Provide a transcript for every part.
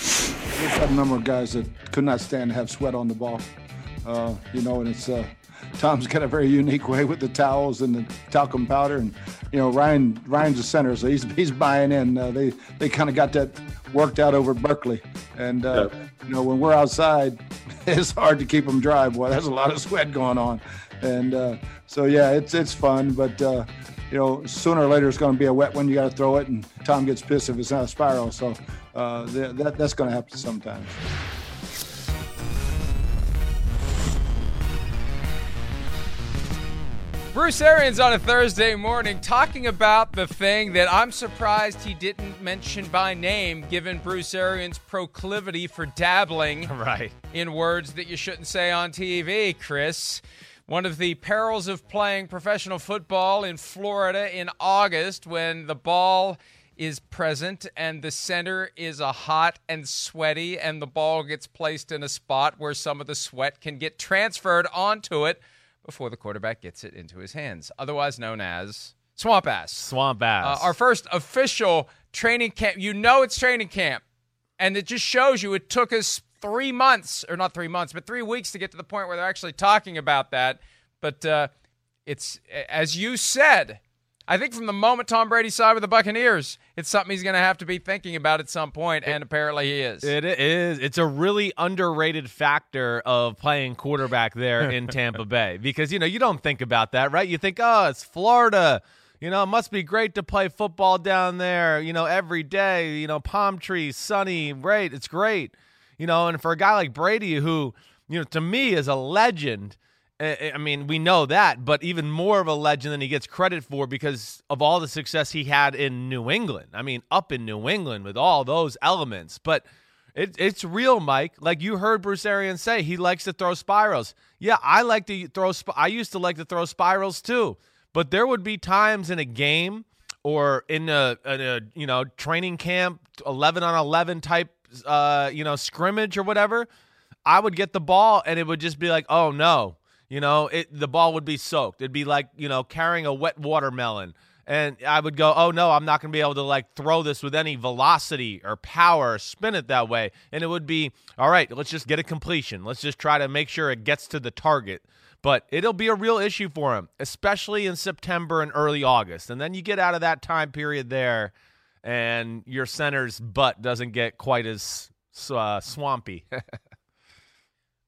We've had a number of guys that could not stand to have sweat on the ball. Uh, you know, and it's uh, Tom's got a very unique way with the towels and the talcum powder, and you know Ryan Ryan's a center, so he's he's buying in. Uh, they they kind of got that worked out over Berkeley, and uh, you know when we're outside, it's hard to keep them dry. Boy, there's a lot of sweat going on, and uh, so yeah, it's it's fun, but uh, you know, sooner or later it's going to be a wet one. You got to throw it, and Tom gets pissed if it's not a spiral. So uh, th- that, that's going to happen sometimes. Bruce Arians on a Thursday morning talking about the thing that I'm surprised he didn't mention by name, given Bruce Arians' proclivity for dabbling right. in words that you shouldn't say on TV, Chris. One of the perils of playing professional football in Florida in August when the ball is present and the center is a hot and sweaty and the ball gets placed in a spot where some of the sweat can get transferred onto it before the quarterback gets it into his hands, otherwise known as swamp ass. Swamp ass. Uh, our first official training camp. You know it's training camp, and it just shows you it took us three months, or not three months, but three weeks to get to the point where they're actually talking about that. But uh, it's as you said. I think from the moment Tom Brady signed with the Buccaneers, it's something he's going to have to be thinking about at some point, and apparently he is. It is. It's a really underrated factor of playing quarterback there in Tampa Bay because you know you don't think about that, right? You think, oh, it's Florida. You know, it must be great to play football down there. You know, every day. You know, palm trees, sunny, great. It's great. You know, and for a guy like Brady, who you know to me is a legend eh, eh, I mean, we know that, but even more of a legend than he gets credit for because of all the success he had in New England. I mean, up in New England with all those elements. But it, it's real, Mike. Like you heard Bruce Arians say, he likes to throw spirals. Yeah, I like to throw. Sp- I used to like to throw spirals too. But there would be times in a game or in a, in a you know training camp, eleven on eleven type, uh, you know scrimmage or whatever. I would get the ball and it would just be like, oh no you know, it the ball would be soaked. It'd be like, you know, carrying a wet watermelon. And I would go, oh no, I'm not going to be able to like throw this with any velocity or power, or spin it that way. And it would be, all right, let's just get a completion. Let's just try to make sure it gets to the target. But it'll be a real issue for him, especially in September and early August. And then you get out of that time period there, and your center's butt doesn't get quite as uh, swampy.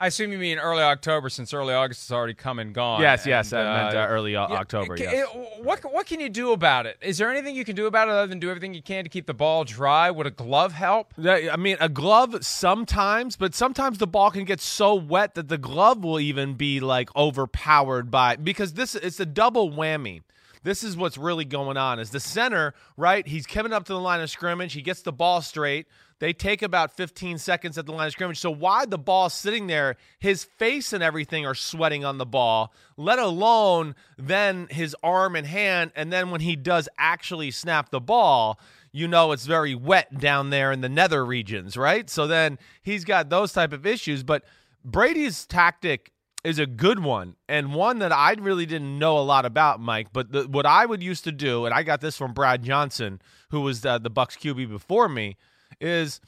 I assume you mean early October, since early August is already come and gone. Yes, yes, and, I meant uh, early yeah, October. Can, yes. what what can you do about it? Is there anything you can do about it other than do everything you can to keep the ball dry? Would a glove help? I mean, a glove sometimes, but sometimes the ball can get so wet that the glove will even be like overpowered by because this it's a double whammy. This is what's really going on is the center, right? He's coming up to the line of scrimmage. He gets the ball straight. They take about 15 seconds at the line of scrimmage. So why the ball sitting there, his face and everything are sweating on the ball, let alone then his arm and hand. And then when he does actually snap the ball, you know it's very wet down there in the nether regions, right? So then he's got those type of issues. But Brady's tactic is a good one and one that I really didn't know a lot about, Mike. But the, what I would used to do, and I got this from Brad Johnson, who was the, the Bucs QB before me, is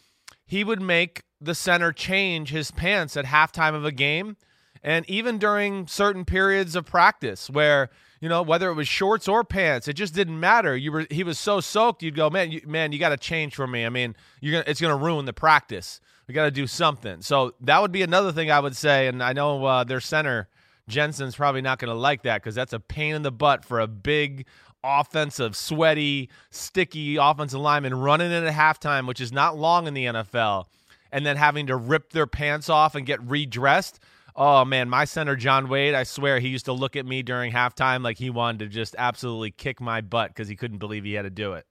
he would make the center change his pants at halftime of a game, and even during certain periods of practice where you know whether it was shorts or pants, it just didn't matter. You were he was so soaked, you'd go, man, you, man, you got to change for me. I mean, you're gonna it's gonna ruin the practice. We got to do something. So that would be another thing I would say. And I know uh, their center, Jensen's probably not going to like that because that's a pain in the butt for a big offensive, sweaty, sticky offensive lineman running in at halftime, which is not long in the NFL, and then having to rip their pants off and get redressed. Oh man, my center John Wade, I swear he used to look at me during halftime like he wanted to just absolutely kick my butt because he couldn't believe he had to do it.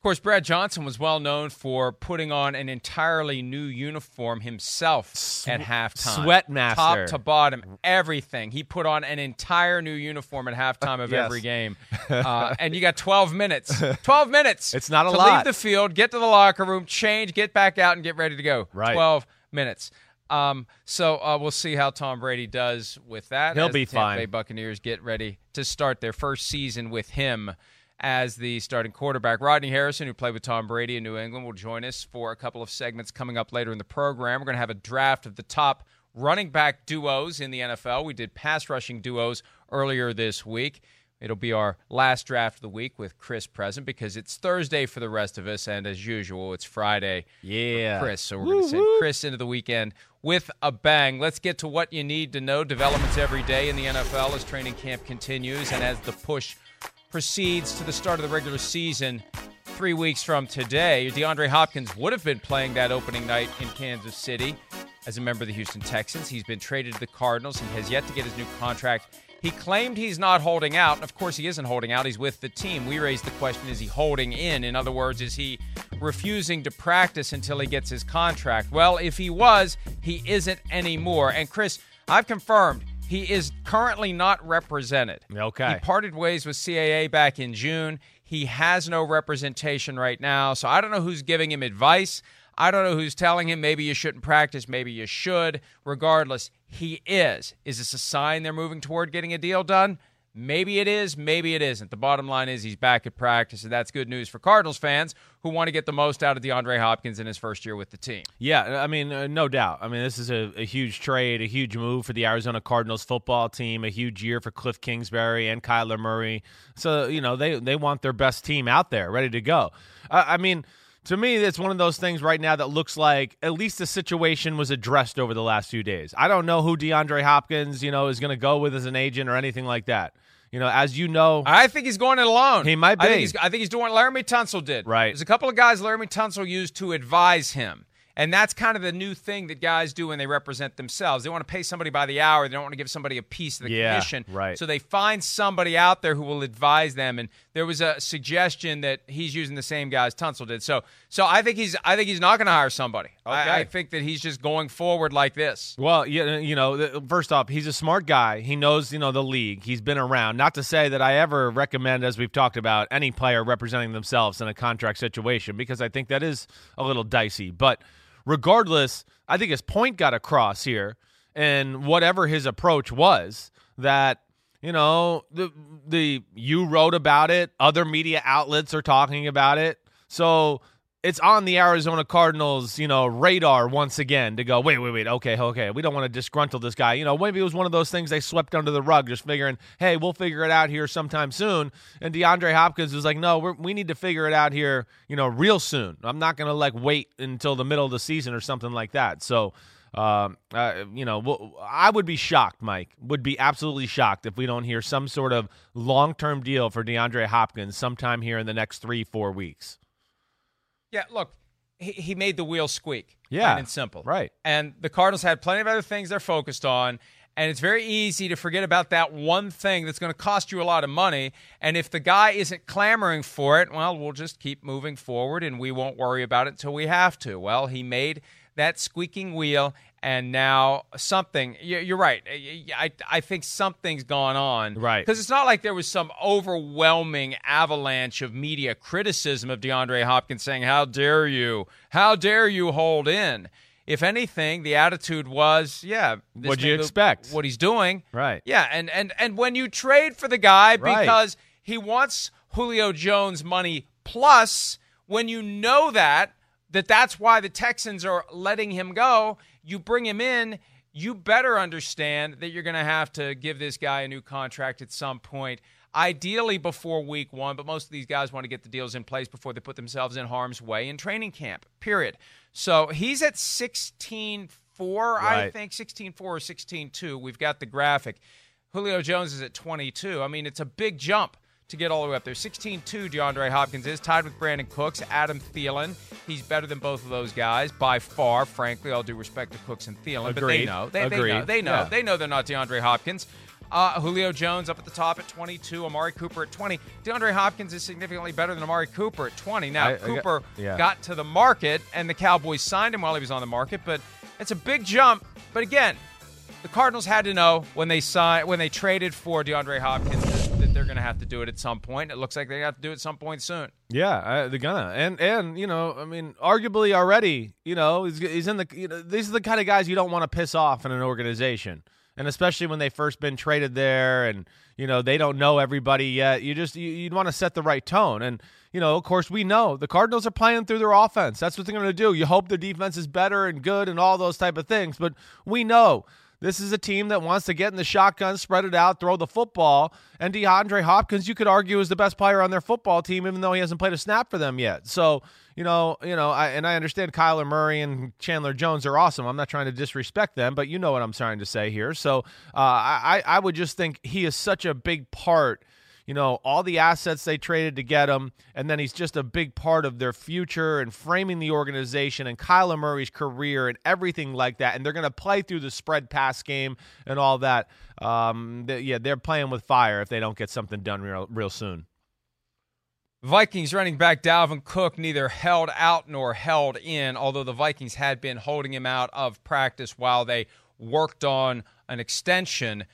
Of course, Brad Johnson was well known for putting on an entirely new uniform himself at halftime. Sweatmaster. Top to bottom, everything. He put on an entire new uniform at halftime of Yes. every game. Uh, and you got 12 minutes. 12 minutes. It's not a to lot. leave the field, get to the locker room, change, get back out, and get ready to go. Right. 12 minutes. Um, so uh, we'll see how Tom Brady does with that. He'll as be the Tampa fine. Bay Buccaneers get ready to start their first season with him as the starting quarterback. Rodney Harrison, who played with Tom Brady in New England, will join us for a couple of segments coming up later in the program. We're going to have a draft of the top running back duos in the NFL. We did pass rushing duos earlier this week. It'll be our last draft of the week with Chris present because it's Thursday for the rest of us, and as usual, it's Friday Yeah. Chris. So we're going to send Chris into the weekend with a bang. Let's get to what you need to know. Developments every day in the NFL as training camp continues and as the push proceeds to the start of the regular season. Three weeks from today, DeAndre Hopkins would have been playing that opening night in Kansas City as a member of the Houston Texans. He's been traded to the Cardinals. He has yet to get his new contract. He claimed he's not holding out. Of course, he isn't holding out. He's with the team. We raised the question is he holding in? In other words, is he refusing to practice until he gets his contract? Well, if he was, he isn't anymore. And Chris, I've confirmed he is currently not represented. Okay. He parted ways with CAA back in June. He has no representation right now. So I don't know who's giving him advice. I don't know who's telling him maybe you shouldn't practice, maybe you should. Regardless, he is. Is this a sign they're moving toward getting a deal done? Maybe it is, maybe it isn't. The bottom line is he's back at practice, and that's good news for Cardinals fans who want to get the most out of DeAndre Hopkins in his first year with the team. Yeah, I mean, uh, no doubt. I mean, this is a, a huge trade, a huge move for the Arizona Cardinals football team, a huge year for Cliff Kingsbury and Kyler Murray. So, you know, they, they want their best team out there ready to go. Uh, I mean, to me, it's one of those things right now that looks like at least the situation was addressed over the last few days. I don't know who DeAndre Hopkins, you know, is going to go with as an agent or anything like that. You know, as you know, I think he's going it alone. He might I think be. he's, I think he's doing what Laremy Tunsil did. Right. There's a couple of guys Laremy Tunsil used to advise him. And that's kind of the new thing that guys do when they represent themselves. They want to pay somebody by the hour. They don't want to give somebody a piece of the Yeah, commission. right. So they find somebody out there who will advise them. And there was a suggestion that he's using the same guys Tunsil did. So, so I think he's, I think he's not going to hire somebody. I- Okay. I, think that he's just going forward like this. Well, yeah, you know, first off, he's a smart guy. He knows, you know, the league. He's been around. Not to say that I ever recommend, as we've talked about, any player representing themselves in a contract situation because I think that is a little dicey. But regardless, I think his point got across here, and whatever his approach was, that you know, the the you wrote about it, other media outlets are talking about it, so it's on the Arizona Cardinals, you know, radar once again to go, wait, wait, wait, okay, okay, we don't want to disgruntle this guy. You know, maybe it was one of those things they swept under the rug, just figuring, hey, we'll figure it out here sometime soon. And DeAndre Hopkins was like, no, we need to figure it out here, you know, real soon. I'm not going to like wait until the middle of the season or something like that. So, um, uh, you know, I would be shocked, Mike, would be absolutely shocked if we don't hear some sort of long term deal for DeAndre Hopkins sometime here in the next three, four weeks. Yeah, look, he, he made the wheel squeak. Yeah, plain and simple. right. And the Cardinals had plenty of other things they're focused on. And it's very easy to forget about that one thing that's going to cost you a lot of money. And if the guy isn't clamoring for it, well, we'll just keep moving forward and we won't worry about it until we have to. Well, he made that squeaking wheel and now something you're right. I, I think something's gone on. Right. Because it's not like there was some overwhelming avalanche of media criticism of deandre hopkins saying how dare you? How dare you hold in? If anything the attitude was yeah what'd you expect? what he's doing. Right. Yeah and and and when you trade for the guy because he wants julio jones money plus when you know that that that's why the Texans are letting him go. You bring him in, you better understand that you're going to have to give this guy a new contract at some point. Ideally before week one, but most of these guys want to get the deals in place before they put themselves in harm's way in training camp, period. So he's at 16 4, right. I think, 16 4 or 16 2. We've got the graphic. Julio Jones is at 22. I mean, it's a big jump to get all the way up there. 16 2, DeAndre Hopkins is tied with Brandin Cooks, Adam Thielen. He's better than both of those guys by far, frankly, all due respect to Cooks and Thielen. Agreed. But they know. They, Agreed. they know. They know. Yeah. They know they're not DeAndre Hopkins. Uh, Julio Jones up at the top at 22, Amari Cooper at 20. DeAndre Hopkins is significantly better than Amari Cooper at 20. Now, I- I Cooper got- yeah. got to the market, and the Cowboys signed him while he was on the market, but it's a big jump. But again, the Cardinals had to know when they signed when they traded for DeAndre Hopkins that, that they're going to have to do it at some point. It looks like they have to do it at some point soon. Yeah, uh, they're gonna, and and you know, I mean, arguably already, you know, he's, he's in the. You know, these are the kind of guys you don't want to piss off in an organization, and especially when they first been traded there, and you know they don't know everybody yet. You just you, you'd want to set the right tone, and you know, of course, we know the Cardinals are playing through their offense. That's what they're going to do. You hope their defense is better and good and all those type of things, but we know this is a team that wants to get in the shotgun, spread it out, throw the football. And DeAndre Hopkins, you could argue, is the best player on their football team, even though he hasn't played a snap for them yet. So, you know, you know, I, and I understand Kyler Murray and Chandler Jones are awesome. I'm not trying to disrespect them, but you know what I'm trying to say here. So, uh, I, I would just think he is such a big part you know, all the assets they traded to get him, and then he's just a big part of their future and framing the organization and Kyler Murray's career and everything like that. And they're going to play through the spread pass game and all that. Um, they, yeah, they're playing with fire if they don't get something done real, real soon. Vikings running back Dalvin Cook neither held out nor held in, although the Vikings had been holding him out of practice while they worked on an extension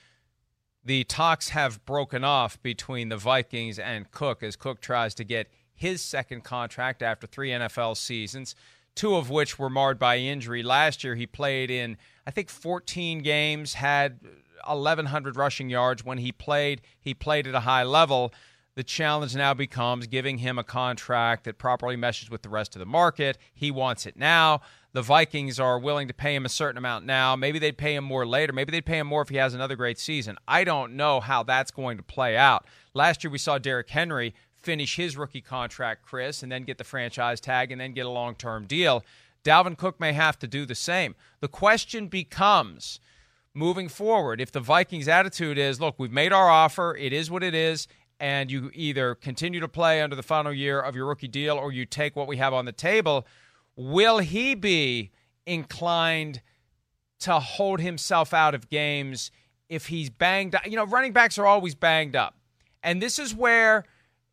the talks have broken off between the Vikings and Cook as Cook tries to get his second contract after three NFL seasons, two of which were marred by injury. Last year, he played in, I think, 14 games, had 1,100 rushing yards. When he played, he played at a high level. The challenge now becomes giving him a contract that properly meshes with the rest of the market. He wants it now the Vikings are willing to pay him a certain amount now. Maybe they'd pay him more later. Maybe they'd pay him more if he has another great season. I don't know how that's going to play out. Last year we saw Derrick Henry finish his rookie contract, Chris, and then get the franchise tag and then get a long term deal. Dalvin Cook may have to do the same. The question becomes moving forward if the Vikings' attitude is look, we've made our offer, it is what it is, and you either continue to play under the final year of your rookie deal or you take what we have on the table Will he be inclined to hold himself out of games if he's banged up? You know, running backs are always banged up. And this is where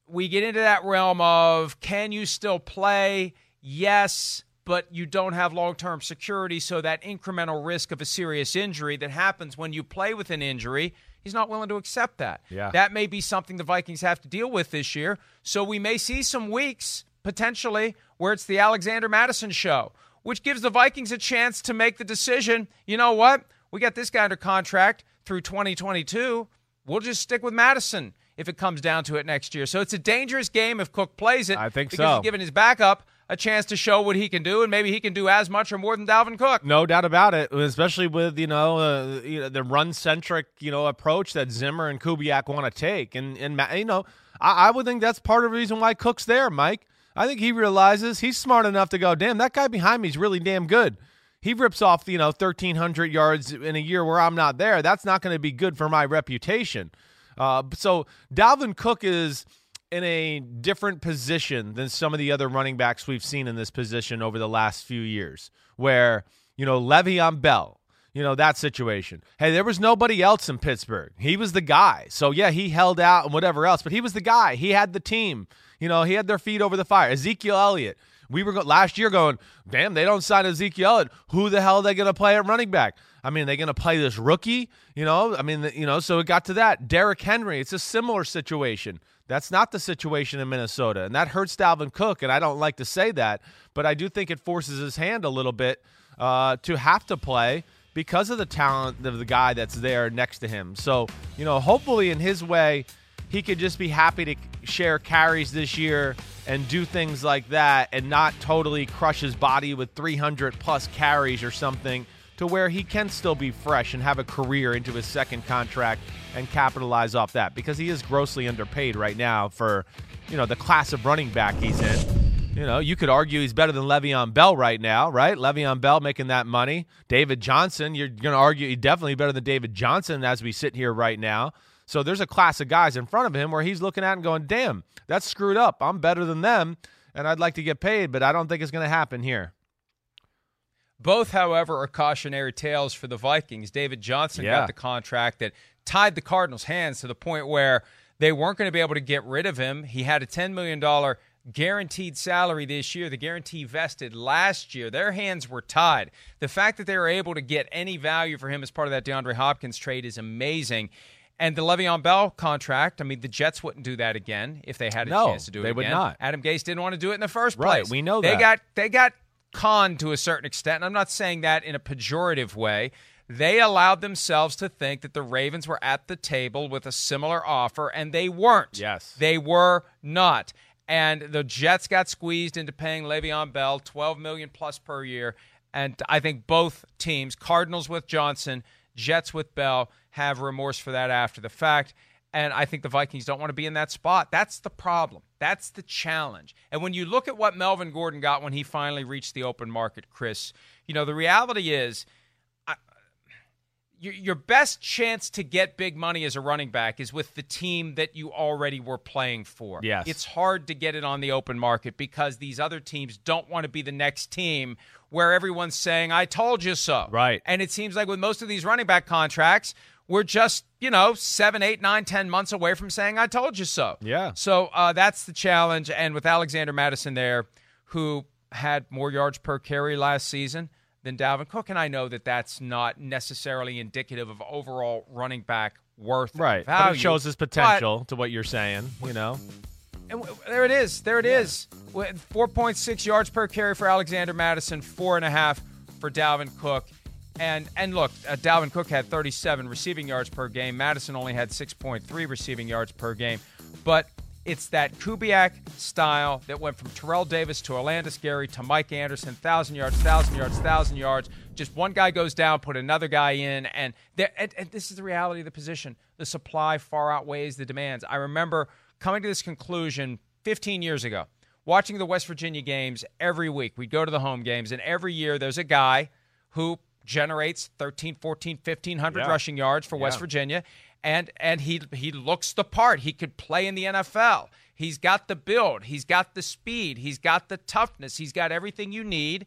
we get into that realm of can you still play? Yes, but you don't have long term security. So that incremental risk of a serious injury that happens when you play with an injury, he's not willing to accept that. Yeah. That may be something the Vikings have to deal with this year. So we may see some weeks potentially where it's the Alexander Mattison show, which gives the Vikings a chance to make the decision. You know what? We got this guy under contract through 2022. We'll just stick with Mattison if it comes down to it next year. So it's a dangerous game if Cook plays it. I think because so. he's giving his backup a chance to show what he can do, and maybe he can do as much or more than Dalvin Cook. No doubt about it, especially with you know, uh, you know the run centric you know approach that Zimmer and Kubiak want to take, and and you know I, I would think that's part of the reason why Cook's there, Mike. I think he realizes he's smart enough to go, damn, that guy behind me is really damn good. He rips off, you know, 1,300 yards in a year where I'm not there. That's not going to be good for my reputation. Uh, so Dalvin Cook is in a different position than some of the other running backs we've seen in this position over the last few years, where, you know, Le'Veon Bell, you know, that situation. Hey, there was nobody else in Pittsburgh. He was the guy. So, yeah, he held out and whatever else, but he was the guy. He had the team. You know, he had their feet over the fire. Ezekiel Elliott. We were go- last year going, damn, they don't sign Ezekiel Elliott. Who the hell are they going to play at running back? I mean, they're going to play this rookie, you know? I mean, you know, so it got to that. Derrick Henry, it's a similar situation. That's not the situation in Minnesota, and that hurts Dalvin Cook, and I don't like to say that, but I do think it forces his hand a little bit uh, to have to play because of the talent of the guy that's there next to him. So, you know, hopefully in his way, he could just be happy to share carries this year and do things like that and not totally crush his body with 300 plus carries or something to where he can still be fresh and have a career into his second contract and capitalize off that because he is grossly underpaid right now for, you know, the class of running back he's in. You know, you could argue he's better than Le'Veon Bell right now, right? Le'Veon Bell making that money. David Johnson, you're going to argue he's definitely better than David Johnson as we sit here right now. So there's a class of guys in front of him where he's looking at and going, damn, that's screwed up. I'm better than them, and I'd like to get paid, but I don't think it's going to happen here. Both, however, are cautionary tales for the Vikings. David Johnson Yeah. got the contract that tied the Cardinals' hands to the point where they weren't going to be able to get rid of him. He had a $10 million guaranteed salary this year. The guarantee vested last year. Their hands were tied. The fact that they were able to get any value for him as part of that DeAndre Hopkins trade is amazing. And the Le'Veon Bell contract, I mean, the Jets wouldn't do that again if they had a No, chance to do it they would not. Adam Gase didn't want to do it in the first Right, place. we know they that. got they got conned to a certain extent, and I'm not saying that in a pejorative way. They allowed themselves to think that the Ravens were at the table with a similar offer, and they weren't. Yes. They were not. And the Jets got squeezed into paying Le'Veon Bell 12 million plus per year. And I think both teams, Cardinals with Johnson, Jets with Bell, have remorse for that after the fact. And I think the Vikings don't want to be in that spot. That's the problem. That's the challenge. And when you look at what Melvin Gordon got when he finally reached the open market, Chris, you know, the reality is your, your best chance to get big money as a running back is with the team that you already were playing for. Yes. It's hard to get it on the open market because these other teams don't want to be the next team where everyone's saying, I told you so. Right. And it seems like with most of these running back contracts, we're just, you know, seven, eight, nine, ten months away from saying, I told you so. Yeah. So uh, that's the challenge. And with Alexander Mattison there, who had more yards per carry last season than Dalvin Cook, and I know that that's not necessarily indicative of overall running back worth Right. value. But it shows his potential to what you're saying, you know? And w- there it is. There it is. With 4.6 yards per carry for Alexander Mattison, four and a half for Dalvin Cook. And and look, uh, Dalvin Cook had 37 receiving yards per game. Mattison only had 6.3 receiving yards per game. But it's that Kubiak style that went from Terrell Davis to Olandis Gary to Mike Anderson, 1,000 yards, 1,000 yards, 1,000 yards. Just one guy goes down, put another guy in. And, and, and this is the reality of the position. The supply far outweighs the demands. I remember coming to this conclusion 15 years ago, watching the West Virginia games every week. We'd go to the home games, and every year there's a guy who generates 13, 14, 1500 Yeah. rushing yards for West Virginia and and he he looks the part. He could play in the NFL. He's got the build, he's got the speed, he's got the toughness, he's got everything you need.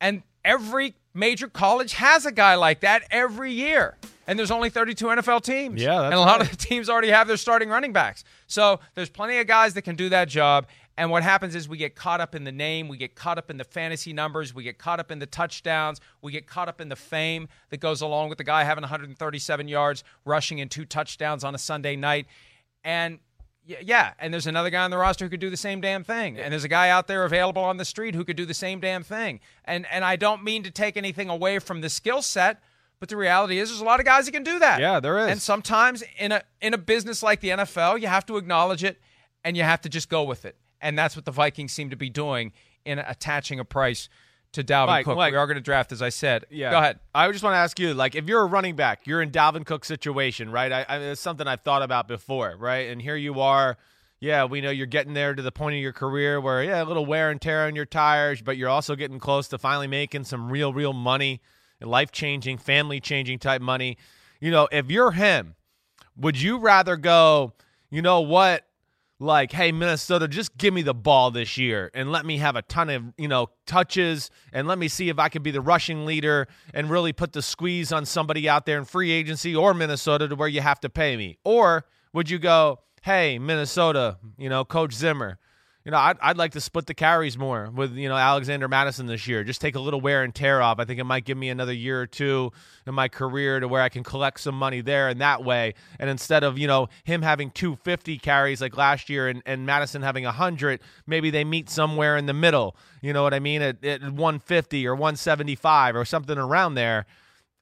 And every major college has a guy like that every year. And there's only 32 NFL teams. Yeah, and a lot right. of the teams already have their starting running backs. So there's plenty of guys that can do that job. And what happens is we get caught up in the name, we get caught up in the fantasy numbers, we get caught up in the touchdowns, we get caught up in the fame that goes along with the guy having 137 yards, rushing and two touchdowns on a Sunday night. And yeah, and there's another guy on the roster who could do the same damn thing. And there's a guy out there available on the street who could do the same damn thing. And and I don't mean to take anything away from the skill set, but the reality is there's a lot of guys that can do that. Yeah, there is. And sometimes in a in a business like the NFL, you have to acknowledge it and you have to just go with it. And that's what the Vikings seem to be doing in attaching a price to Dalvin Mike, Cook. Mike. we are going to draft, as I said. Yeah. Go ahead. I just want to ask you, like, if you're a running back, you're in Dalvin Cook's situation, right? I, I, it's something I've thought about before, right? And here you are. Yeah, we know you're getting there to the point of your career where, yeah, a little wear and tear on your tires, but you're also getting close to finally making some real, real money, life changing, family changing type money. You know, if you're him, would you rather go, you know what? Like, hey, Minnesota, just give me the ball this year and let me have a ton of, you know, touches and let me see if I can be the rushing leader and really put the squeeze on somebody out there in free agency or Minnesota to where you have to pay me? Or would you go, hey, Minnesota, you know, Coach Zimmer, you know, I'd, I'd like to split the carries more with, you know, Alexander Mattison this year. Just take a little wear and tear off. I think it might give me another year or two in my career to where I can collect some money there in that way. And instead of, you know, him having 250 carries like last year and, and Mattison having 100, maybe they meet somewhere in the middle. You know what I mean? At, at 150 or 175 or something around there.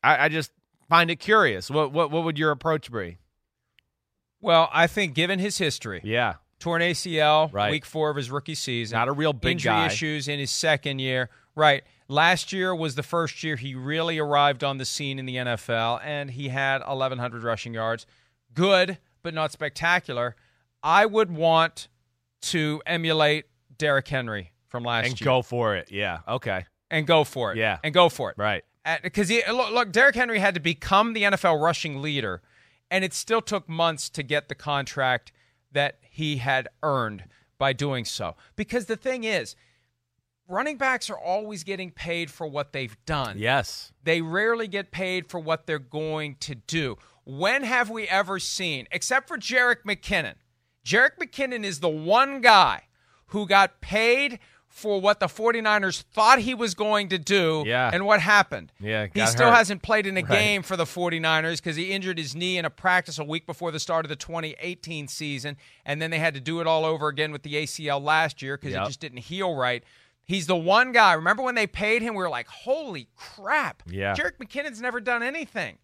I, I just find it curious. What, what, what would your approach be? Well, I think given his history, yeah, torn ACL, right. week four of his rookie season, not a real big injury guy. issues in his second year, right? Last year was the first year he really arrived on the scene in the NFL, and he had 1,100 rushing yards. Good, but not spectacular. I would want to emulate Derrick Henry from last and year. And go for it. Yeah. Okay. And go for it. Yeah. And go for it. Right. Because look, look, Derrick Henry had to become the NFL rushing leader, and it still took months to get the contract that he had earned by doing so. Because the thing is, running backs are always getting paid for what they've done. Yes. They rarely get paid for what they're going to do. When have we ever seen, except for Jerick McKinnon? Jerick McKinnon is the one guy who got paid for what the 49ers thought he was going to do Yeah. and what happened. Yeah, He still hurt. hasn't played in a Right. game for the 49ers because he injured his knee in a practice a week before the start of the 2018 season. And then they had to do it all over again with the ACL last year because Yep. it just didn't heal right. He's the one guy. Remember when they paid him? We were like, holy crap. Yeah. Jerick McKinnon's never done anything.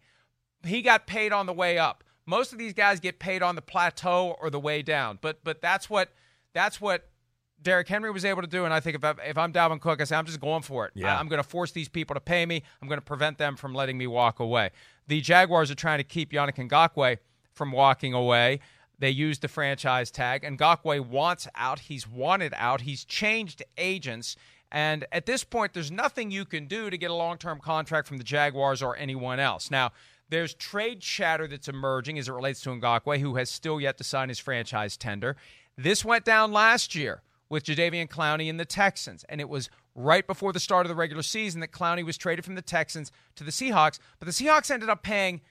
He got paid on the way up. Most of these guys get paid on the plateau or the way down. But but that's what that's what Derrick Henry was able to do. And I think if, I, if I'm Dalvin Cook, I say I'm just going for it. Yeah. I, am going to force these people to pay me. I'm going to prevent them from letting me walk away. The Jaguars are trying to keep Yannick Ngakoue from walking away. They used the franchise tag. and Ngakoue wants out. He's wanted out. He's changed agents. And at this point, there's nothing you can do to get a long term contract from the Jaguars or anyone else. Now, there's trade chatter that's emerging as it relates to Ngakoue, who has still yet to sign his franchise tender. This went down last year with Jadeveon Clowney and the Texans, and it was right before the start of the regular season that Clowney was traded from the Texans to the Seahawks. But the Seahawks ended up paying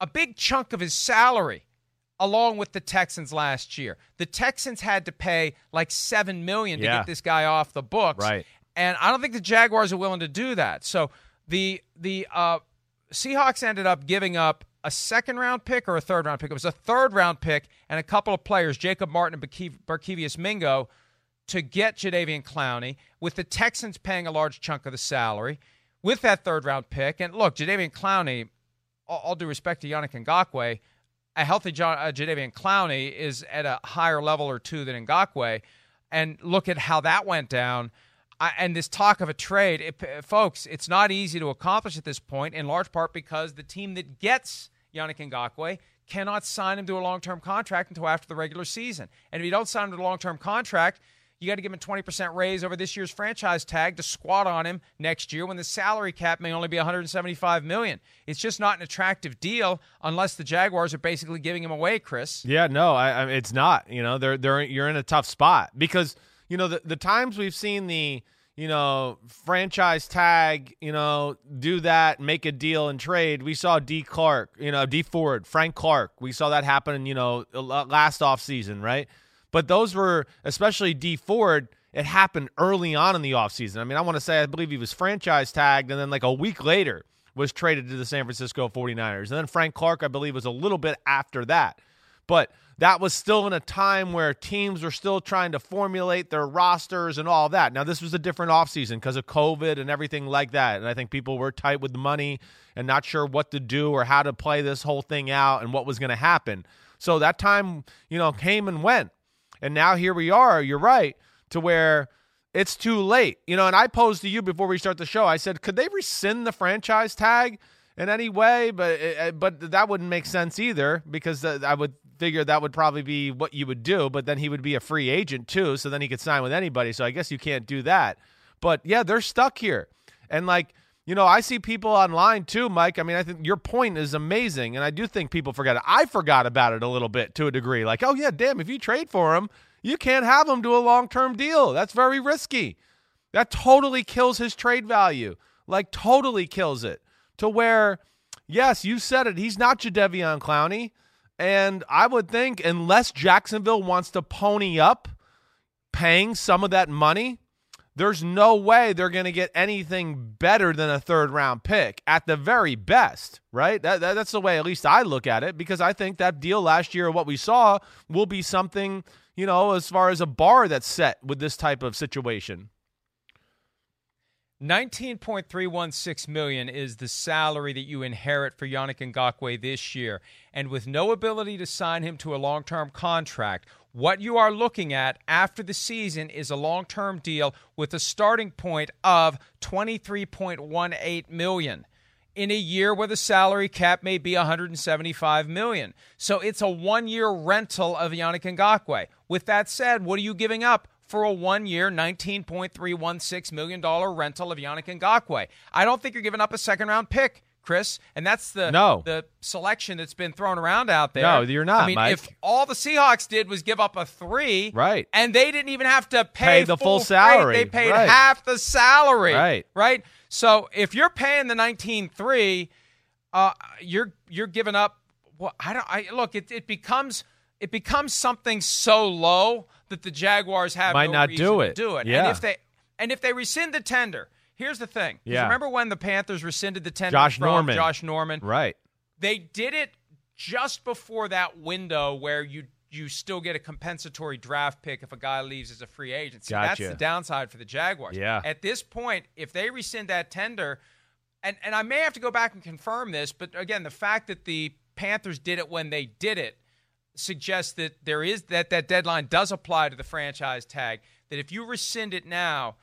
a big chunk of his salary along with the Texans last year. The Texans had to pay like 7 million to Yeah. get this guy off the books. Right. And I don't think the Jaguars are willing to do that. So the the uh, Seahawks ended up giving up a second round pick or a third round pick. It was a third round pick and a couple of players, Jacob Martin and Barkev- Barkevius Mingo, to get Jadeveon Clowney, with the Texans paying a large chunk of the salary with that third round pick. And look, Jadeveon Clowney, all, due respect to Yannick Ngakoue, a healthy uh, Jadavian Clowney is at a higher level or two than Ngakoue. And look at how that went down. I, and this talk of a trade, it, folks, it's not easy to accomplish at this point, in large part because the team that gets Yannick Ngakoue cannot sign him to a long term contract until after the regular season. And if you don't sign him to a long term contract, you got to give him a 20% raise over this year's franchise tag to squat on him next year when the salary cap may only be 175 million. It's just not an attractive deal unless the Jaguars are basically giving him away, Chris. Yeah, no, I, I, it's not. You know, they're they're you're in a tough spot because you know the the times we've seen the you know franchise tag, you know, do that, make a deal and trade. We saw D Clark, you know, Dee Ford, Frank Clark. We saw that happen, you know, last offseason, right? But those were especially Dee Ford. It happened early on in the offseason. I mean, I want to say I believe he was franchise tagged, and then like a week later was traded to the San Francisco 49ers. And then Frank Clark, I believe, was a little bit after that. But that was still in a time where teams were still trying to formulate their rosters and all that. Now, this was a different offseason because of COVID and everything like that. And I think people were tight with money and not sure what to do or how to play this whole thing out and what was going to happen. So that time, you know, came and went. And now here we are, you're right, to where it's too late. You know, and I posed to you before we start the show, I said, could they rescind the franchise tag in any way? But uh, but that wouldn't make sense either because I would figure that would probably be what you would do, but then he would be a free agent too, so then he could sign with anybody. So I guess you can't do that. But yeah, they're stuck here. And like you know, I see people online too, Mike. I mean, I think your point is amazing, and I do think people forget it. I forgot about it a little bit to a degree. Like, oh yeah, damn, if you trade for him, you can't have him do a long term deal. That's very risky. That totally kills his trade value. Like, totally kills it. To where, yes, you said it. He's not Jadeveon Clowney. And I would think, unless Jacksonville wants to pony up paying some of that money, there's no way they're going to get anything better than a third round pick at the very best, right? That, that, that's the way at least I look at it because I think that deal last year, what we saw, will be something, you know, as far as a bar that's set with this type of situation. 19.316 million is the salary that you inherit for Yannick Ngakoue this year. And with no ability to sign him to a long-term contract, what you are looking at after the season is a long-term deal with a starting point of 23.18 million in a year where the salary cap may be 175 million. So it's a one-year rental of Yannick Ngakoue. With that said, what are you giving up? for a one year, $19.316 million rental of Yannick Ngakoue. I don't think you're giving up a second round pick. Chris, and that's the no. the selection that's been thrown around out there. No, you're not. I mean, Mike. if all the Seahawks did was give up a three, right, and they didn't even have to pay, pay the full, full salary, they paid right. half the salary, right, right. So if you're paying the 19.3, uh, you're you're giving up. Well, I don't. I look. It it becomes it becomes something so low that the Jaguars have might no not reason do to it. Do it. Yeah. And if they and if they rescind the tender, here's the thing. Yeah. Remember when the Panthers rescinded the tender Josh from Norman. Josh Norman? Right. They did it just before that window where you you still get a compensatory draft pick if a guy leaves as a free agent. Gotcha. that's the downside for the Jaguars. Yeah. At this point, if they rescind that tender, and and I may have to go back and confirm this, but again, the fact that the Panthers did it when they did it suggests that there is that that deadline does apply to the franchise tag. That if you rescind it now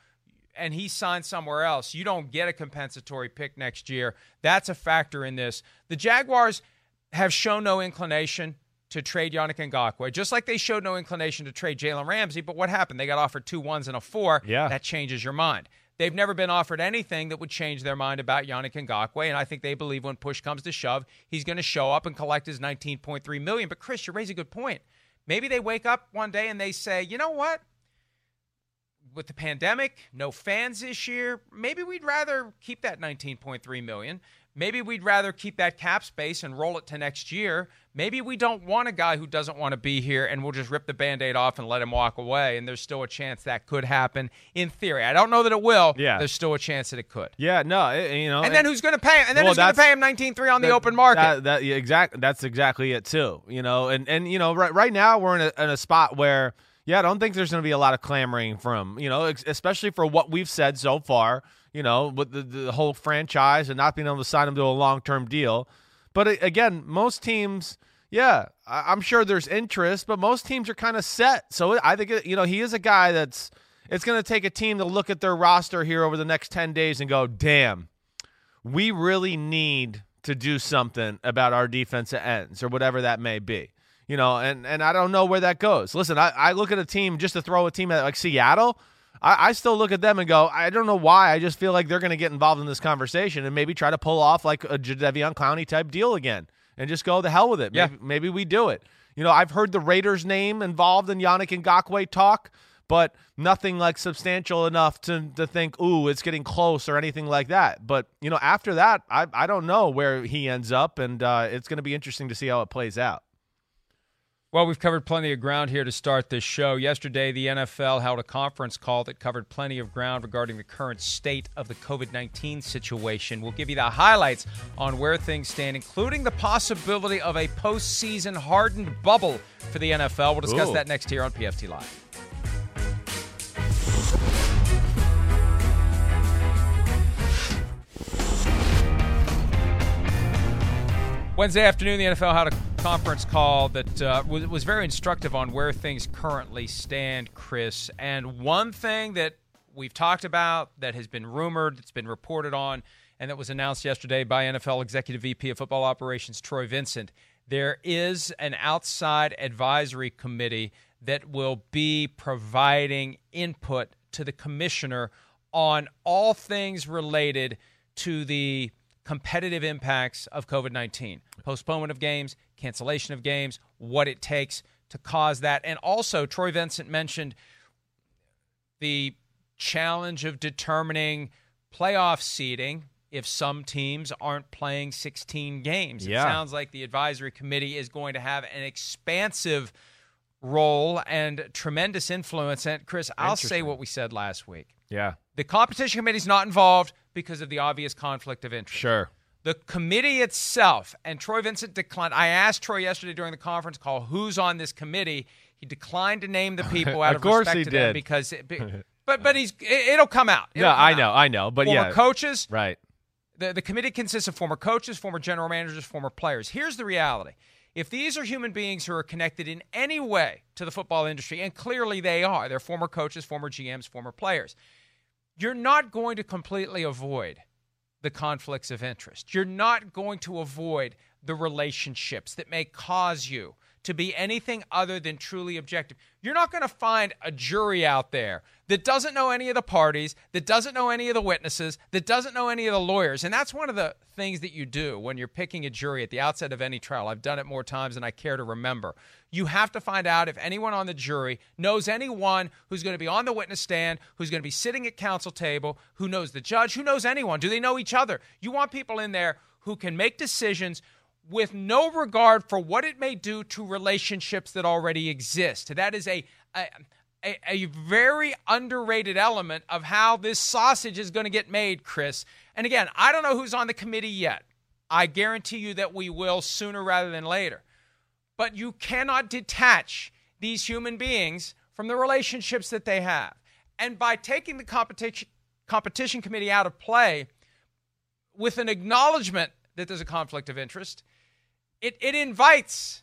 and he signs somewhere else, you don't get a compensatory pick next year. That's a factor in this. The Jaguars have shown no inclination to trade Yannick Ngakoue, just like they showed no inclination to trade Jalen Ramsey. But what happened? They got offered two ones and a four. Yeah. That changes your mind. They've never been offered anything that would change their mind about Yannick Ngakoue, and I think they believe when push comes to shove, he's going to show up and collect his 19.3 million. But Chris, you raise a good point. Maybe they wake up one day and they say, you know what? With the pandemic, no fans this year, maybe we'd rather keep that 19.3 million. Maybe we'd rather keep that cap space and roll it to next year. Maybe we don't want a guy who doesn't want to be here and we'll just rip the band aid off and let him walk away. And there's still a chance that could happen in theory. I don't know that it will. Yeah. There's still a chance that it could. Yeah, no, it, you know. And then who's going to pay him? And then Well, who's going to pay him 19.3 on the open market? That, that yeah, exact. That's exactly it too. You know, and and you know, right right now we're in a, in a spot where yeah, I don't think there's going to be a lot of clamoring from you know, especially for what we've said so far. You know, with the, the whole franchise and not being able to sign him to a long term deal. But again, most teams. Yeah, I- I'm sure there's interest, but most teams are kind of set. So I think you know he is a guy that's. It's going to take a team to look at their roster here over the next ten days and go, "Damn, we really need to do something about our defensive ends or whatever that may be. You know, and, and I don't know where that goes. Listen, I, I look at a team just to throw a team at like Seattle. I, I still look at them and go, I don't know why. I just feel like they're going to get involved in this conversation and maybe try to pull off like a Jadeveon Clowney type deal again and just go the hell with it. Yeah. Maybe, maybe we do it. You know, I've heard the Raiders name involved in Yannick and Ngakoue talk, but nothing like substantial enough to, to think, ooh, it's getting close or anything like that. But, you know, after that, I, I don't know where he ends up, and uh, it's going to be interesting to see how it plays out. Well, we've covered plenty of ground here to start this show. Yesterday, the NFL held a conference call that covered plenty of ground regarding the current state of the COVID 19 situation. We'll give you the highlights on where things stand, including the possibility of a postseason hardened bubble for the NFL. We'll discuss Ooh. that next here on PFT Live. Wednesday afternoon, the NFL had a conference call that uh, was, was very instructive on where things currently stand, Chris. And one thing that we've talked about, that has been rumored, that's been reported on, and that was announced yesterday by NFL Executive VP of Football Operations Troy Vincent, there is an outside advisory committee that will be providing input to the commissioner on all things related to the competitive impacts of COVID 19 postponement of games, cancellation of games, what it takes to cause that. And also, Troy Vincent mentioned the challenge of determining playoff seeding if some teams aren't playing 16 games. Yeah. It sounds like the advisory committee is going to have an expansive role and tremendous influence. And Chris, I'll say what we said last week. Yeah. The competition committee's not involved because of the obvious conflict of interest. Sure. The committee itself, and Troy Vincent declined. I asked Troy yesterday during the conference call who's on this committee. He declined to name the people out Of of, course respect he to them did. because, it, but but he's it, it'll come out. It'll Yeah, come I out. know, I know, but former yeah. coaches, Right. the, the committee consists of former coaches, former general managers, former players. Here's the reality. If these are human beings who are connected in any way to the football industry, and clearly they are, they're former coaches, former GMs, former players, you're not going to completely avoid the conflicts of interest. You're not going to avoid the relationships that may cause you to be anything other than truly objective. You're not going to find a jury out there that doesn't know any of the parties, that doesn't know any of the witnesses, that doesn't know any of the lawyers. And that's one of the things that you do when you're picking a jury at the outset of any trial. I've done it more times than I care to remember. You have to find out if anyone on the jury knows anyone who's going to be on the witness stand, who's going to be sitting at counsel table, who knows the judge, who knows anyone. Do they know each other? You want people in there who can make decisions with no regard for what it may do to relationships that already exist. That is a, a a, a very underrated element of how this sausage is going to get made, Chris. And again, I don't know who's on the committee yet. I guarantee you that we will sooner rather than later. But you cannot detach these human beings from the relationships that they have. And by taking the competition competition committee out of play with an acknowledgement that there's a conflict of interest, it, it invites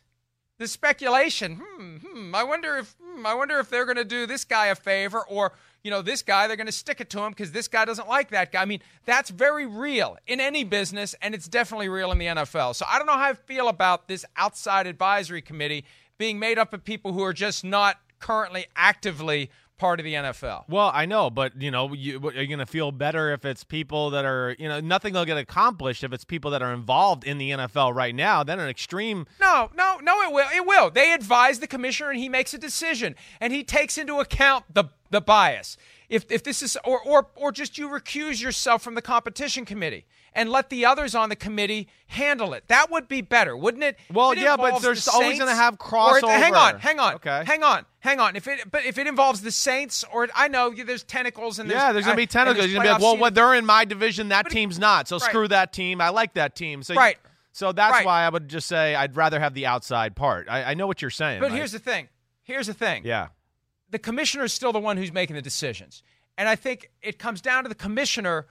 the speculation. Hmm, hmm, I wonder if hmm, I wonder if they're going to do this guy a favor, or you know, this guy they're going to stick it to him because this guy doesn't like that guy. I mean, that's very real in any business, and it's definitely real in the NFL. So I don't know how I feel about this outside advisory committee being made up of people who are just not currently actively part of the NFL. Well, I know, but you know, you, are you going to feel better if it's people that are, you know, nothing will get accomplished if it's people that are involved in the NFL right now. Then an extreme. No, no, no, it will. It will. They advise the commissioner and he makes a decision and he takes into account the the bias. If if this is or or or just you recuse yourself from the competition committee and let the others on the committee handle it. That would be better, wouldn't it? Well, it yeah, but there's the always gonna have or it- hang on, hang on. Okay. Hang on. Hang on. If it but if it involves the Saints or I know there's tentacles and Yeah, there's going to be tentacles. there's You're going to be like, well, they're in my division. That team's not. So Right. screw that team. I like that team. So Right. So that's Right. why I would just say I'd rather have the outside part. I, I know what you're saying. But here's the thing. Here's the thing. yeah. the commissioner is still the one who's making the decisions. And I think it comes down to the commissioner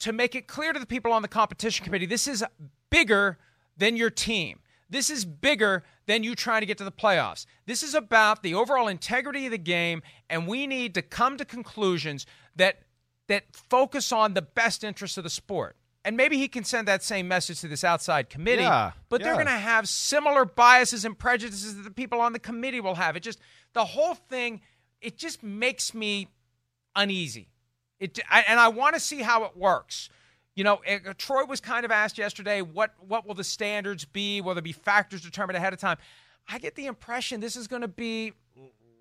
to make it clear to the people on the competition committee this is bigger than your team. This is bigger than you trying to get to the playoffs. This is about the overall integrity of the game, and we need to come to conclusions that that focus on the best interests of the sport. And maybe he can send that same message to this outside committee, Yeah, but they're going to have similar biases and prejudices that the people on the committee will have. It just the whole thing it just makes me uneasy. It I, and I want to see how it works. You know, eh, Troy was kind of asked yesterday, what what will the standards be? Will there be factors determined ahead of time? I get the impression this is going to be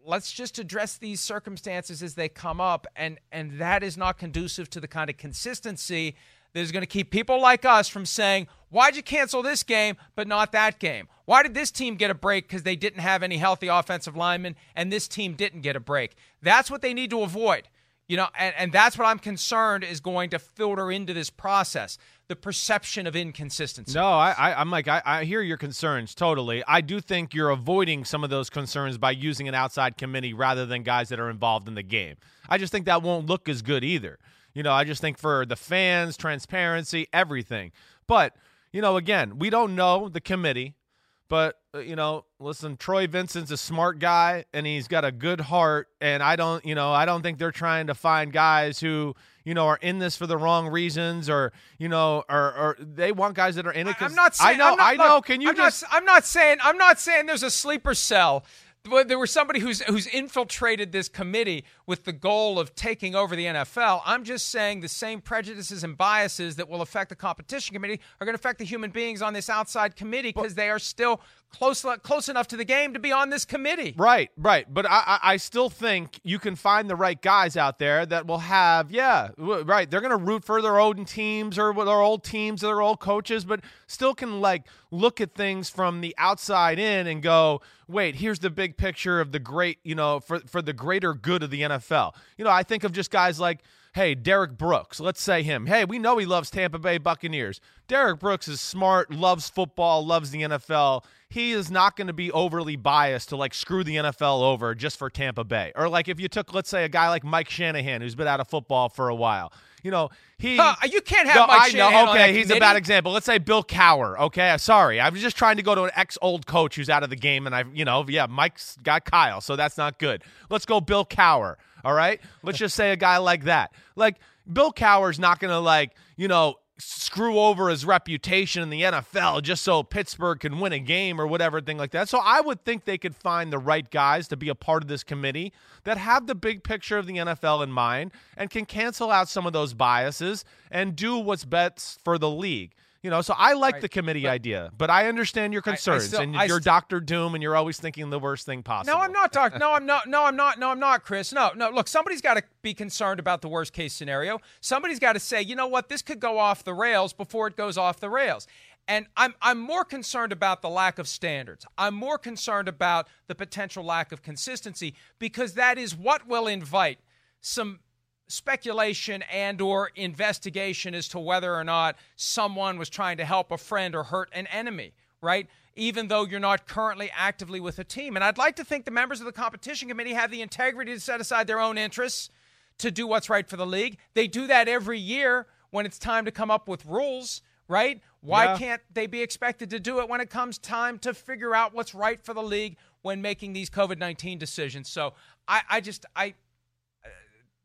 let's just address these circumstances as they come up and and that is not conducive to the kind of consistency that is going to keep people like us from saying why'd you cancel this game but not that game why did this team get a break because they didn't have any healthy offensive linemen and this team didn't get a break that's what they need to avoid you know and, and that's what i'm concerned is going to filter into this process the perception of inconsistency No, I, I, I'm like, I, I hear your concerns totally. I do think you're avoiding some of those concerns by using an outside committee rather than guys that are involved in the game. I just think that won't look as good either. You know, I just think for the fans, transparency, everything. But, you know, again, we don't know the committee. But uh, you know, listen, Troy Vincent's a smart guy and he's got a good heart. And I don't, you know, I don't think they're trying to find guys who, you know, are in this for the wrong reasons or, you know, or, or they want guys that are in it. 'cause- I'm not saying. I know. Not- I know. look, Can you I'm just? Not, I'm not saying. I'm not saying there's a sleeper cell there was somebody who's who's infiltrated this committee with the goal of taking over the NFL. I'm just saying the same prejudices and biases that will affect the competition committee are going to affect the human beings on this outside committee because they are still close close enough to the game to be on this committee. Right, right. But I, I still think you can find the right guys out there that will have, yeah, right. They're going to root for their own teams or their old teams or their old coaches, but still can like look at things from the outside in and go, wait, here's the big picture of the great, you know, for for the greater good of the NFL. You know, I think of just guys like hey, Derrick Brooks, let's say him. Hey, we know he loves Tampa Bay Buccaneers. Derrick Brooks is smart, loves football, loves the NFL he is not going to be overly biased to like screw the NFL over just for Tampa Bay. Or like if you took, let's say, a guy like Mike Shanahan who's been out of football for a while. You know, he. Huh, you can't have no, Mike I Know, okay, he's a bad example. Let's say Bill Cowher. Okay, uh, sorry, I was just trying to go to an ex old coach who's out of the game, and I, you know, yeah, Mike's got Kyle, so that's not good. Let's go Bill Cowher. All right, let's just say a guy like that. Like Bill Cowher's not going to like, you know, screw over his reputation in the NFL just so Pittsburgh can win a game or whatever thing like that. So I would think they could find the right guys to be a part of this committee that have the big picture of the NFL in mind and can cancel out some of those biases and do what's best for the league. You know, so I like right. the committee but, idea, but I understand your concerns I, I still, and you're st- Doctor Doom, and you're always thinking the worst thing possible. No, I'm not Doctor. no, I'm not. No, I'm not. No, I'm not, Chris. No, no. Look, somebody's got to be concerned about the worst case scenario. Somebody's got to say, you know what, this could go off the rails before it goes off the rails. And I'm I'm more concerned about the lack of standards. I'm more concerned about the potential lack of consistency because that is what will invite some speculation and or investigation as to whether or not someone was trying to help a friend or hurt an enemy, right? Even though you're not currently actively with a team. And I'd like to think the members of the competition committee have the integrity to set aside their own interests to do what's right for the league. They do that every year when it's time to come up with rules, right? Why yeah. can't they be expected to do it when it comes time to figure out what's right for the league when making these COVID 19 decisions? So I, I just, I,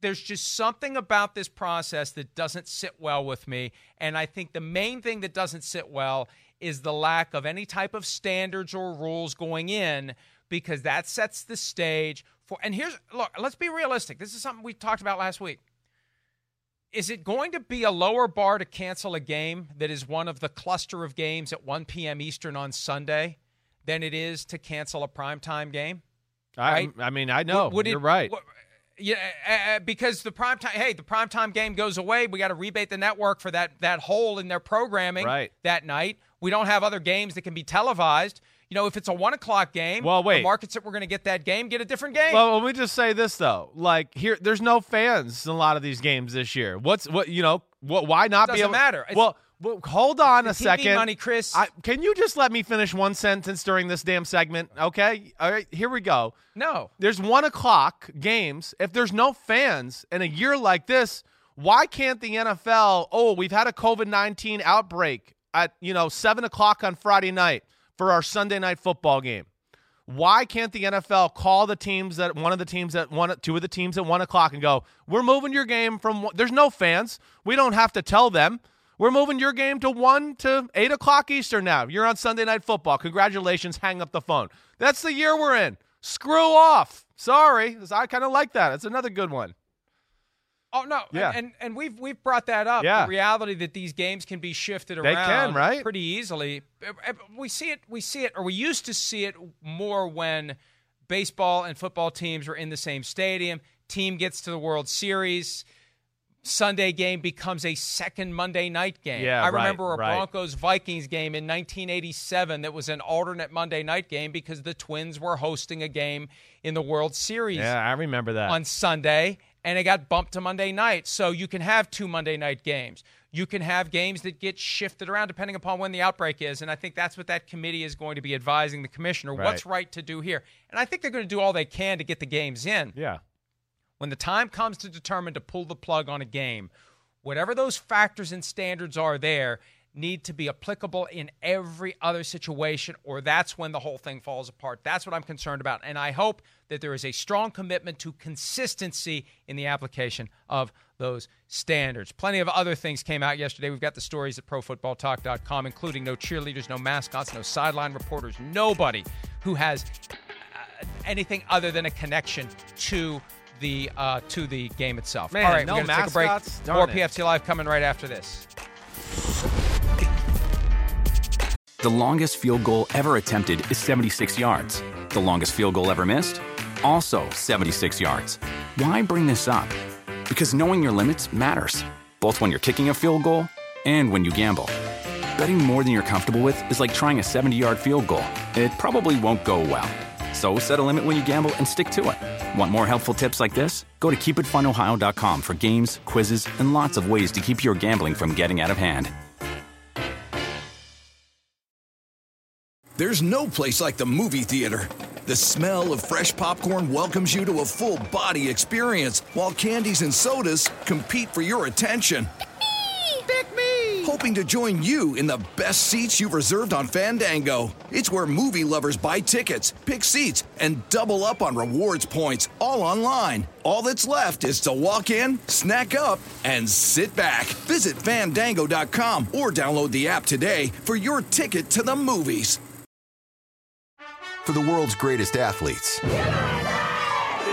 there's just something about this process that doesn't sit well with me. And I think the main thing that doesn't sit well is the lack of any type of standards or rules going in because that sets the stage for. And here's look, let's be realistic. This is something we talked about last week. Is it going to be a lower bar to cancel a game that is one of the cluster of games at 1 p.m. Eastern on Sunday than it is to cancel a primetime game? Right? I, I mean, I know. Would, would You're it, right. Yeah, because the prime time. Hey, the prime time game goes away. We got to rebate the network for that that hole in their programming right. that night. We don't have other games that can be televised. You know, if it's a one o'clock game, well, wait. The markets that we're going to get that game get a different game. Well, let me just say this though: like here, there's no fans in a lot of these games this year. What's what you know? What? Why not Doesn't be able? Matter. It's, well, well, hold on a TV second. money, Chris. I, can you just let me finish one sentence during this damn segment? Okay. All right. Here we go. No. There's one o'clock games. If there's no fans in a year like this, why can't the NFL? Oh, we've had a COVID nineteen outbreak at you know seven o'clock on Friday night for our Sunday night football game. Why can't the NFL call the teams that one of the teams that one, two of the teams at one o'clock and go, "We're moving your game from." There's no fans. We don't have to tell them. We're moving your game to 1 to 8 o'clock Eastern now. You're on Sunday Night Football. Congratulations. Hang up the phone. That's the year we're in. Screw off. Sorry. I kind of like that. It's another good one. Oh no, yeah. and and we've we've brought that up. Yeah. The reality that these games can be shifted around they can, right? pretty easily. Uh, uh, we see it we see it or we used to see it more when baseball and football teams were in the same stadium. Team gets to the World Series Sunday game becomes a second Monday night game. Yeah, I remember right, a right. Broncos Vikings game in 1987 that was an alternate Monday night game because the Twins were hosting a game in the World Series. Yeah, I remember that. On Sunday, and it got bumped to Monday night. So you can have two Monday night games. You can have games that get shifted around depending upon when the outbreak is. And I think that's what that committee is going to be advising the commissioner right. what's right to do here. And I think they're going to do all they can to get the games in. Yeah when the time comes to determine to pull the plug on a game, whatever those factors and standards are there need to be applicable in every other situation, or that's when the whole thing falls apart. That's what I'm concerned about. And I hope that there is a strong commitment to consistency in the application of those standards. Plenty of other things came out yesterday. We've got the stories at profootballtalk.com, including no cheerleaders, no mascots, no sideline reporters, nobody who has uh, anything other than a connection to the uh, to the game itself. Man, All right, no we're gonna take a break. More it. PFT Live coming right after this. The longest field goal ever attempted is 76 yards. The longest field goal ever missed? Also 76 yards. Why bring this up? Because knowing your limits matters, both when you're kicking a field goal and when you gamble. Betting more than you're comfortable with is like trying a 70 yard field goal. It probably won't go well. So set a limit when you gamble and stick to it. Want more helpful tips like this? Go to keepitfunohio.com for games, quizzes, and lots of ways to keep your gambling from getting out of hand. There's no place like the movie theater. The smell of fresh popcorn welcomes you to a full body experience, while candies and sodas compete for your attention. Pick me! Hoping to join you in the best seats you've reserved on Fandango. It's where movie lovers buy tickets, pick seats, and double up on rewards points, all online. All that's left is to walk in, snack up, and sit back. Visit fandango.com or download the app today for your ticket to the movies. For the world's greatest athletes,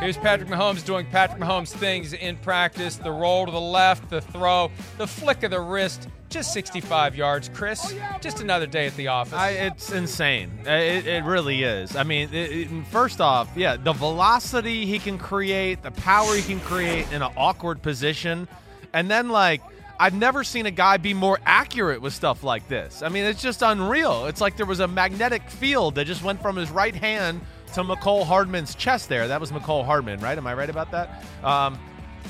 Here's Patrick Mahomes doing Patrick Mahomes things in practice. The roll to the left, the throw, the flick of the wrist. Just 65 yards, Chris. Oh, just another day at the office. I, it's insane. It, it really is. I mean, it, it- first off, yeah, the velocity he can create, the power he can create in an awkward position, and then like I've never seen a guy be more accurate with stuff like this. I mean, it's just unreal. It's like there was a magnetic field that just went from his right hand to Mecole Hardman's chest. There, that was Mecole Hardman, right? Am I right about that? Um,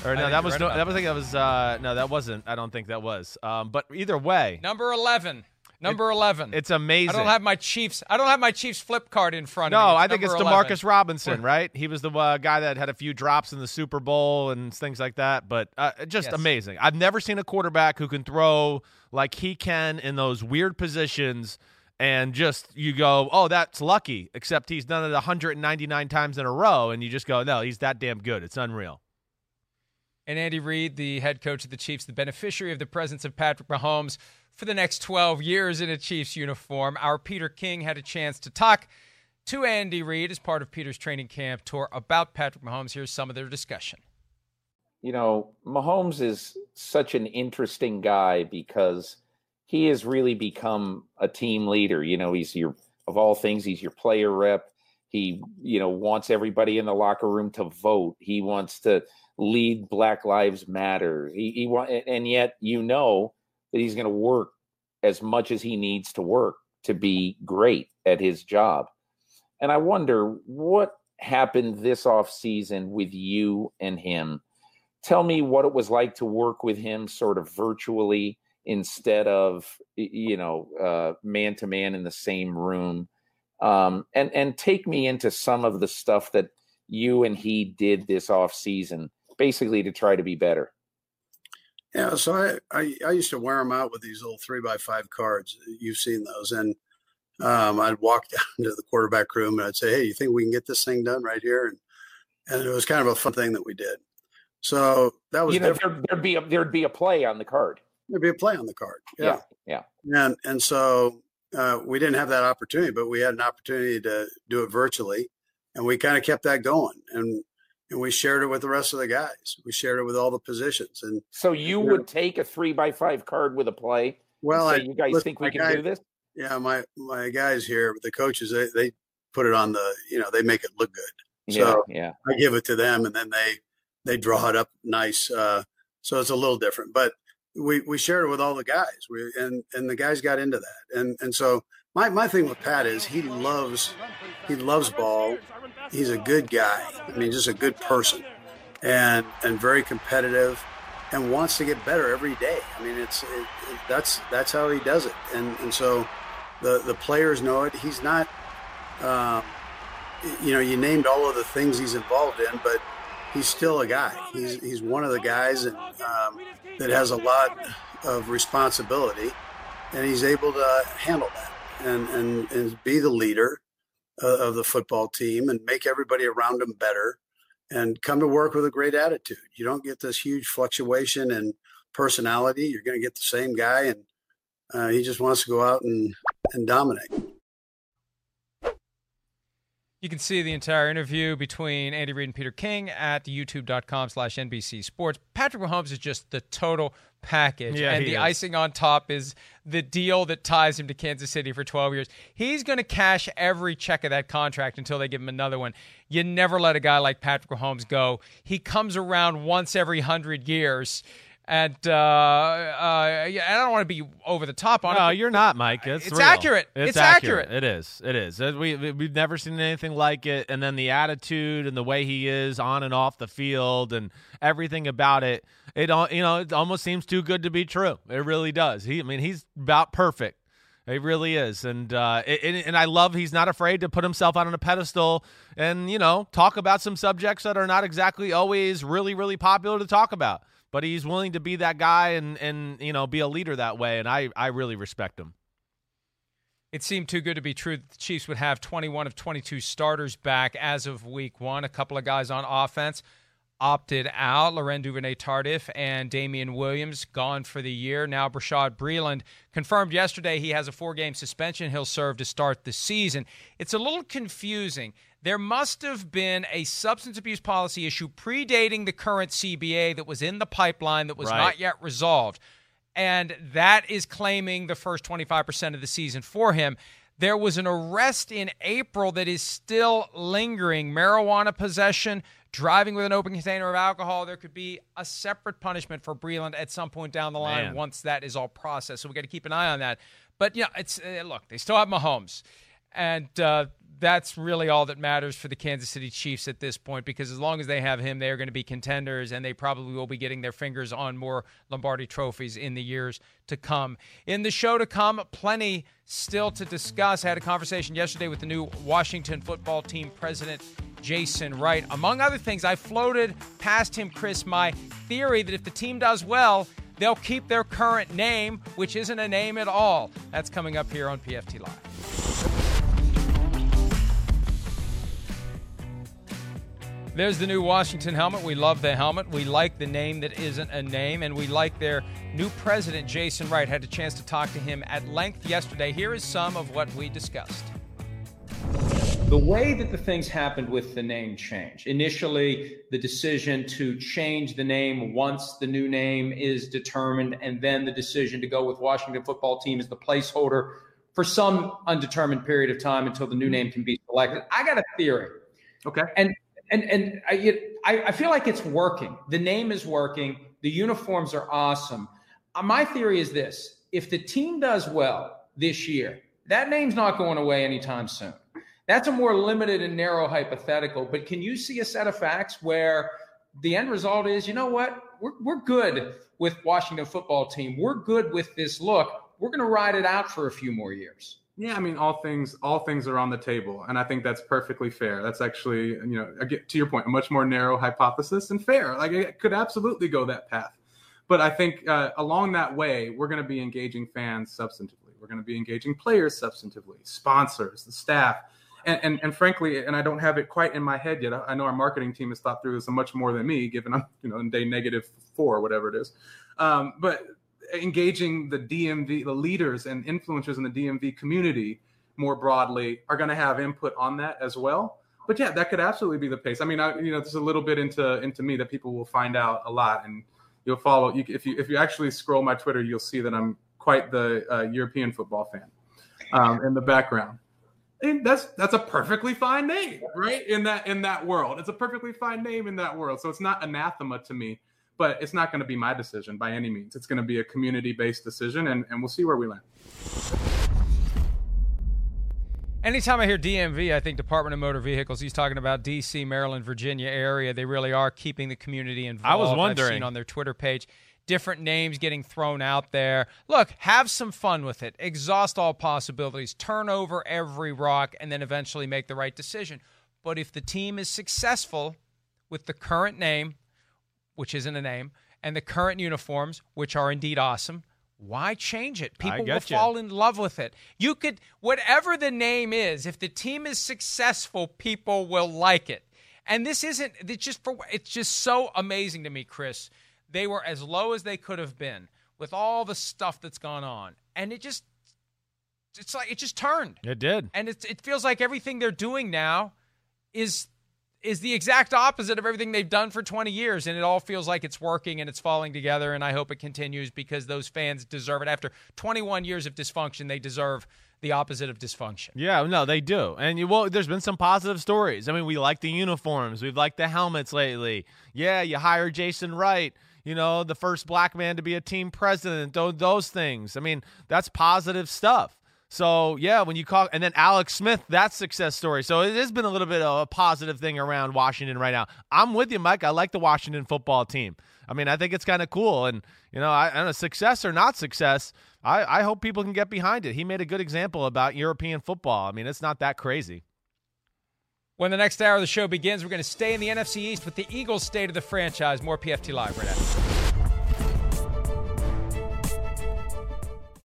or no, that was right no, that was I think that was uh, no, that wasn't. I don't think that was. Um, but either way, Number 11. Number 11. it's amazing. I don't have my Chiefs. I don't have my Chiefs flip card in front of me. No, I think it's number Demarcus 11. Robinson, right? He was the uh, guy that had a few drops in the Super Bowl and things like that. But uh, just Yes. amazing. I've never seen a quarterback who can throw like he can in those weird positions and just you go, oh, that's lucky. Except he's done it 199 times in a row, and you just go, no, he's that damn good. It's unreal. And Andy Reid, the head coach of the Chiefs, the beneficiary of the presence of Patrick Mahomes for the next 12 years in a Chiefs uniform. Our Peter King had a chance to talk to Andy Reid as part of Peter's training camp tour about Patrick Mahomes. Here's some of their discussion. you know, Mahomes is such an interesting guy because he has really become a team leader. You know, he's your of all things, he's your player rep. He, you know, wants everybody in the locker room to vote. He wants to lead Black Lives Matter. He, he want, and yet you know that he's going to work as much as he needs to work to be great at his job. And I wonder what happened this off season with you and him tell me what it was like to work with him sort of virtually instead of you know man to man in the same room um, and and take me into some of the stuff that you and he did this off season basically to try to be better Yeah, so I, I I used to wear them out with these little three by five cards. You've seen those, and um, I'd walk down to the quarterback room and I'd say, "Hey, you think we can get this thing done right here?" And and it was kind of a fun thing that we did. So that was you know different. there, there'd be a there'd be a play on the card There'd be a play on the card. yeah yeah And and so uh, we didn't have that opportunity, but we had an opportunity to do it virtually, and we kind of kept that going. And and we shared it with the rest of the guys. We shared it with all the positions. And so you Yeah. would take a three by five card with a play well, say, I, you guys listen, think we can guy- do this Yeah, my my guys here, the coaches, they they put it on the, you know, they make it look good. yeah So yeah I give it to them, and then they they draw it up nice. Uh, so it's a little different, but we we shared it with all the guys. We and and the guys got into that, and and so my my thing with Pat is he loves he loves ball. He's a good guy. I mean, just a good person, and and very competitive, and wants to get better every day. I mean, it's it, it, that's that's how he does it, and and so the the players know it. He's not. Um, you know, you named all of the things he's involved in, but he's still a guy. He's he's one of the guys and, um, that has a lot of responsibility, and he's able to handle that and and, and be the leader uh, of the football team and make everybody around him better, and come to work with a great attitude. You don't get this huge fluctuation in personality. You're going to get the same guy, and uh, he just wants to go out and and dominate. You can see the entire interview between Andy Reid and Peter King at youtube.com slash NBC Sports. Patrick Mahomes is just the total package. Yeah, and the is. icing on top is the deal that ties him to Kansas City for 12 years. He's going to cash every check of that contract until they give him another one. You never let a guy like Patrick Mahomes go. He comes around once every 100 years. And uh, uh, yeah, I don't want to be over the top on it. No, you're not, Mike. It's, It's accurate. It's, It's accurate. It is. It is. Uh, We we- we've never seen anything like it. And then the attitude and the way he is on and off the field and everything about it. It you know it almost seems too good to be true. It really does. He I mean he's about perfect. He really is, and uh, it, and I love he's not afraid to put himself out on a pedestal and you know talk about some subjects that are not exactly always really really popular to talk about. But he's willing to be that guy and and you know be a leader that way, and I I really respect him. It seemed too good to be true that the Chiefs would have 21 of 22 starters back as of week one. A couple of guys on offense opted out. Laurent Duvernay Tardif and Damien Williams gone for the year. Now Bashaud Breeland confirmed yesterday he has a four game suspension he'll serve to start the season. It's a little confusing. There must have been a substance abuse policy issue predating the current CBA that was in the pipeline that was Right. not yet resolved and that is claiming the first 25% of the season for him. There was an arrest in April that is still lingering marijuana possession, driving with an open container of alcohol. There could be a separate punishment for Breeland at some point down the line Man. once that is all processed. So we got to keep an eye on that. But yeah, it's uh, look, they still have Mahomes, and uh, that's really all that matters for the Kansas City Chiefs at this point. Because as long as they have him, they are going to be contenders, and they probably will be getting their fingers on more Lombardi trophies in the years to come. In the show to come, plenty still to discuss. I had a conversation yesterday with the new Washington football team president. Jason Wright. Among other things, I floated past him, Chris, my theory that if the team does well, they'll keep their current name, which isn't a name at all. That's coming up here on PFT Live. There's the new Washington helmet. We love the helmet. We like the name that isn't a name, and we like their new president, Jason Wright. Had a chance to talk to him at length yesterday. Here is some of what we discussed. The way that the things happened with the name change. Initially, the decision to change the name once the new name is determined, and then the decision to go with Washington football team as the placeholder for some undetermined period of time until the new name can be selected. I got a theory. Okay. And and and I, it- I I feel like it's working. The name is working. The uniforms are awesome. Uh, my theory is this: if the team does well this year, that name's not going away anytime soon. That's a more limited and narrow hypothetical. But can you see a set of facts where the end result is, you know what, we're we're good with Washington football team. We're good with this look. We're going to ride it out for a few more years. Yeah, I mean, all things all things are on the table, and I think that's perfectly fair. That's actually, you know, to your point, a much more narrow hypothesis and fair. Like it could absolutely go that path, but I think uh, along that way, we're going to be engaging fans substantively. We're going to be engaging players substantively, sponsors, the staff, and, and and frankly, and I don't have it quite in my head yet. I I know our marketing team has thought through this much more than me, given I'm you know in day negative four, whatever it is. Um, but engaging the DMV, the leaders and influencers in the DMV community more broadly are going to have input on that as well. But yeah, that could absolutely be the pace. I mean, I, you know, there's a little bit into into me that people will find out a lot, and you'll follow. You, if you if you actually scroll my Twitter, you'll see that I'm quite the uh, European football fan um, in the background. And that's that's a perfectly fine name, right? In that in that world, it's a perfectly fine name in that world. So it's not anathema to me, but it's not going to be my decision by any means. It's going to be a community based decision, and, and we'll see where we land. Anytime I hear DMV, I think Department of Motor Vehicles. He's talking about D.C., Maryland, Virginia area. They really are keeping the community involved. I was I've wondering. seen on their Twitter page different names getting thrown out there. Look, have some fun with it. Exhaust all possibilities. Turn over every rock, and then eventually make the right decision. But if the team is successful with the current name, which isn't a name, and the current uniforms, which are indeed awesome, why change it? People will you. fall in love with it. You could, whatever the name is, if the team is successful, people will like it. And this isn't, it's just for, it's just so amazing to me, Chris. They were as low as they could have been with all the stuff that's gone on. And it just, it's like, it just turned. It did. And it, it feels like everything they're doing now is is the exact opposite of everything they've done for 20 years and it all feels like it's working and it's falling together and I hope it continues because those fans deserve it after 21 years of dysfunction they deserve the opposite of dysfunction. Yeah, no, they do. And you, well, there's been some positive stories. I mean, we like the uniforms, we've liked the helmets lately. Yeah, you hire Jason Wright, you know, the first black man to be a team president, those, things. I mean, that's positive stuff. So yeah, when you call and then Alex Smith, that success story. So it has been a little bit of a positive thing around Washington right now. I'm with you, Mike. I like the Washington football team. I mean, I think it's kind of cool, and you know, I, I don't know, success or not success. I, I hope people can get behind it. He made a good example about European football. I mean, it's not that crazy. When the next hour of the show begins, we're going to stay in the NFC East with the Eagles' state of the franchise. More PFT Live right after.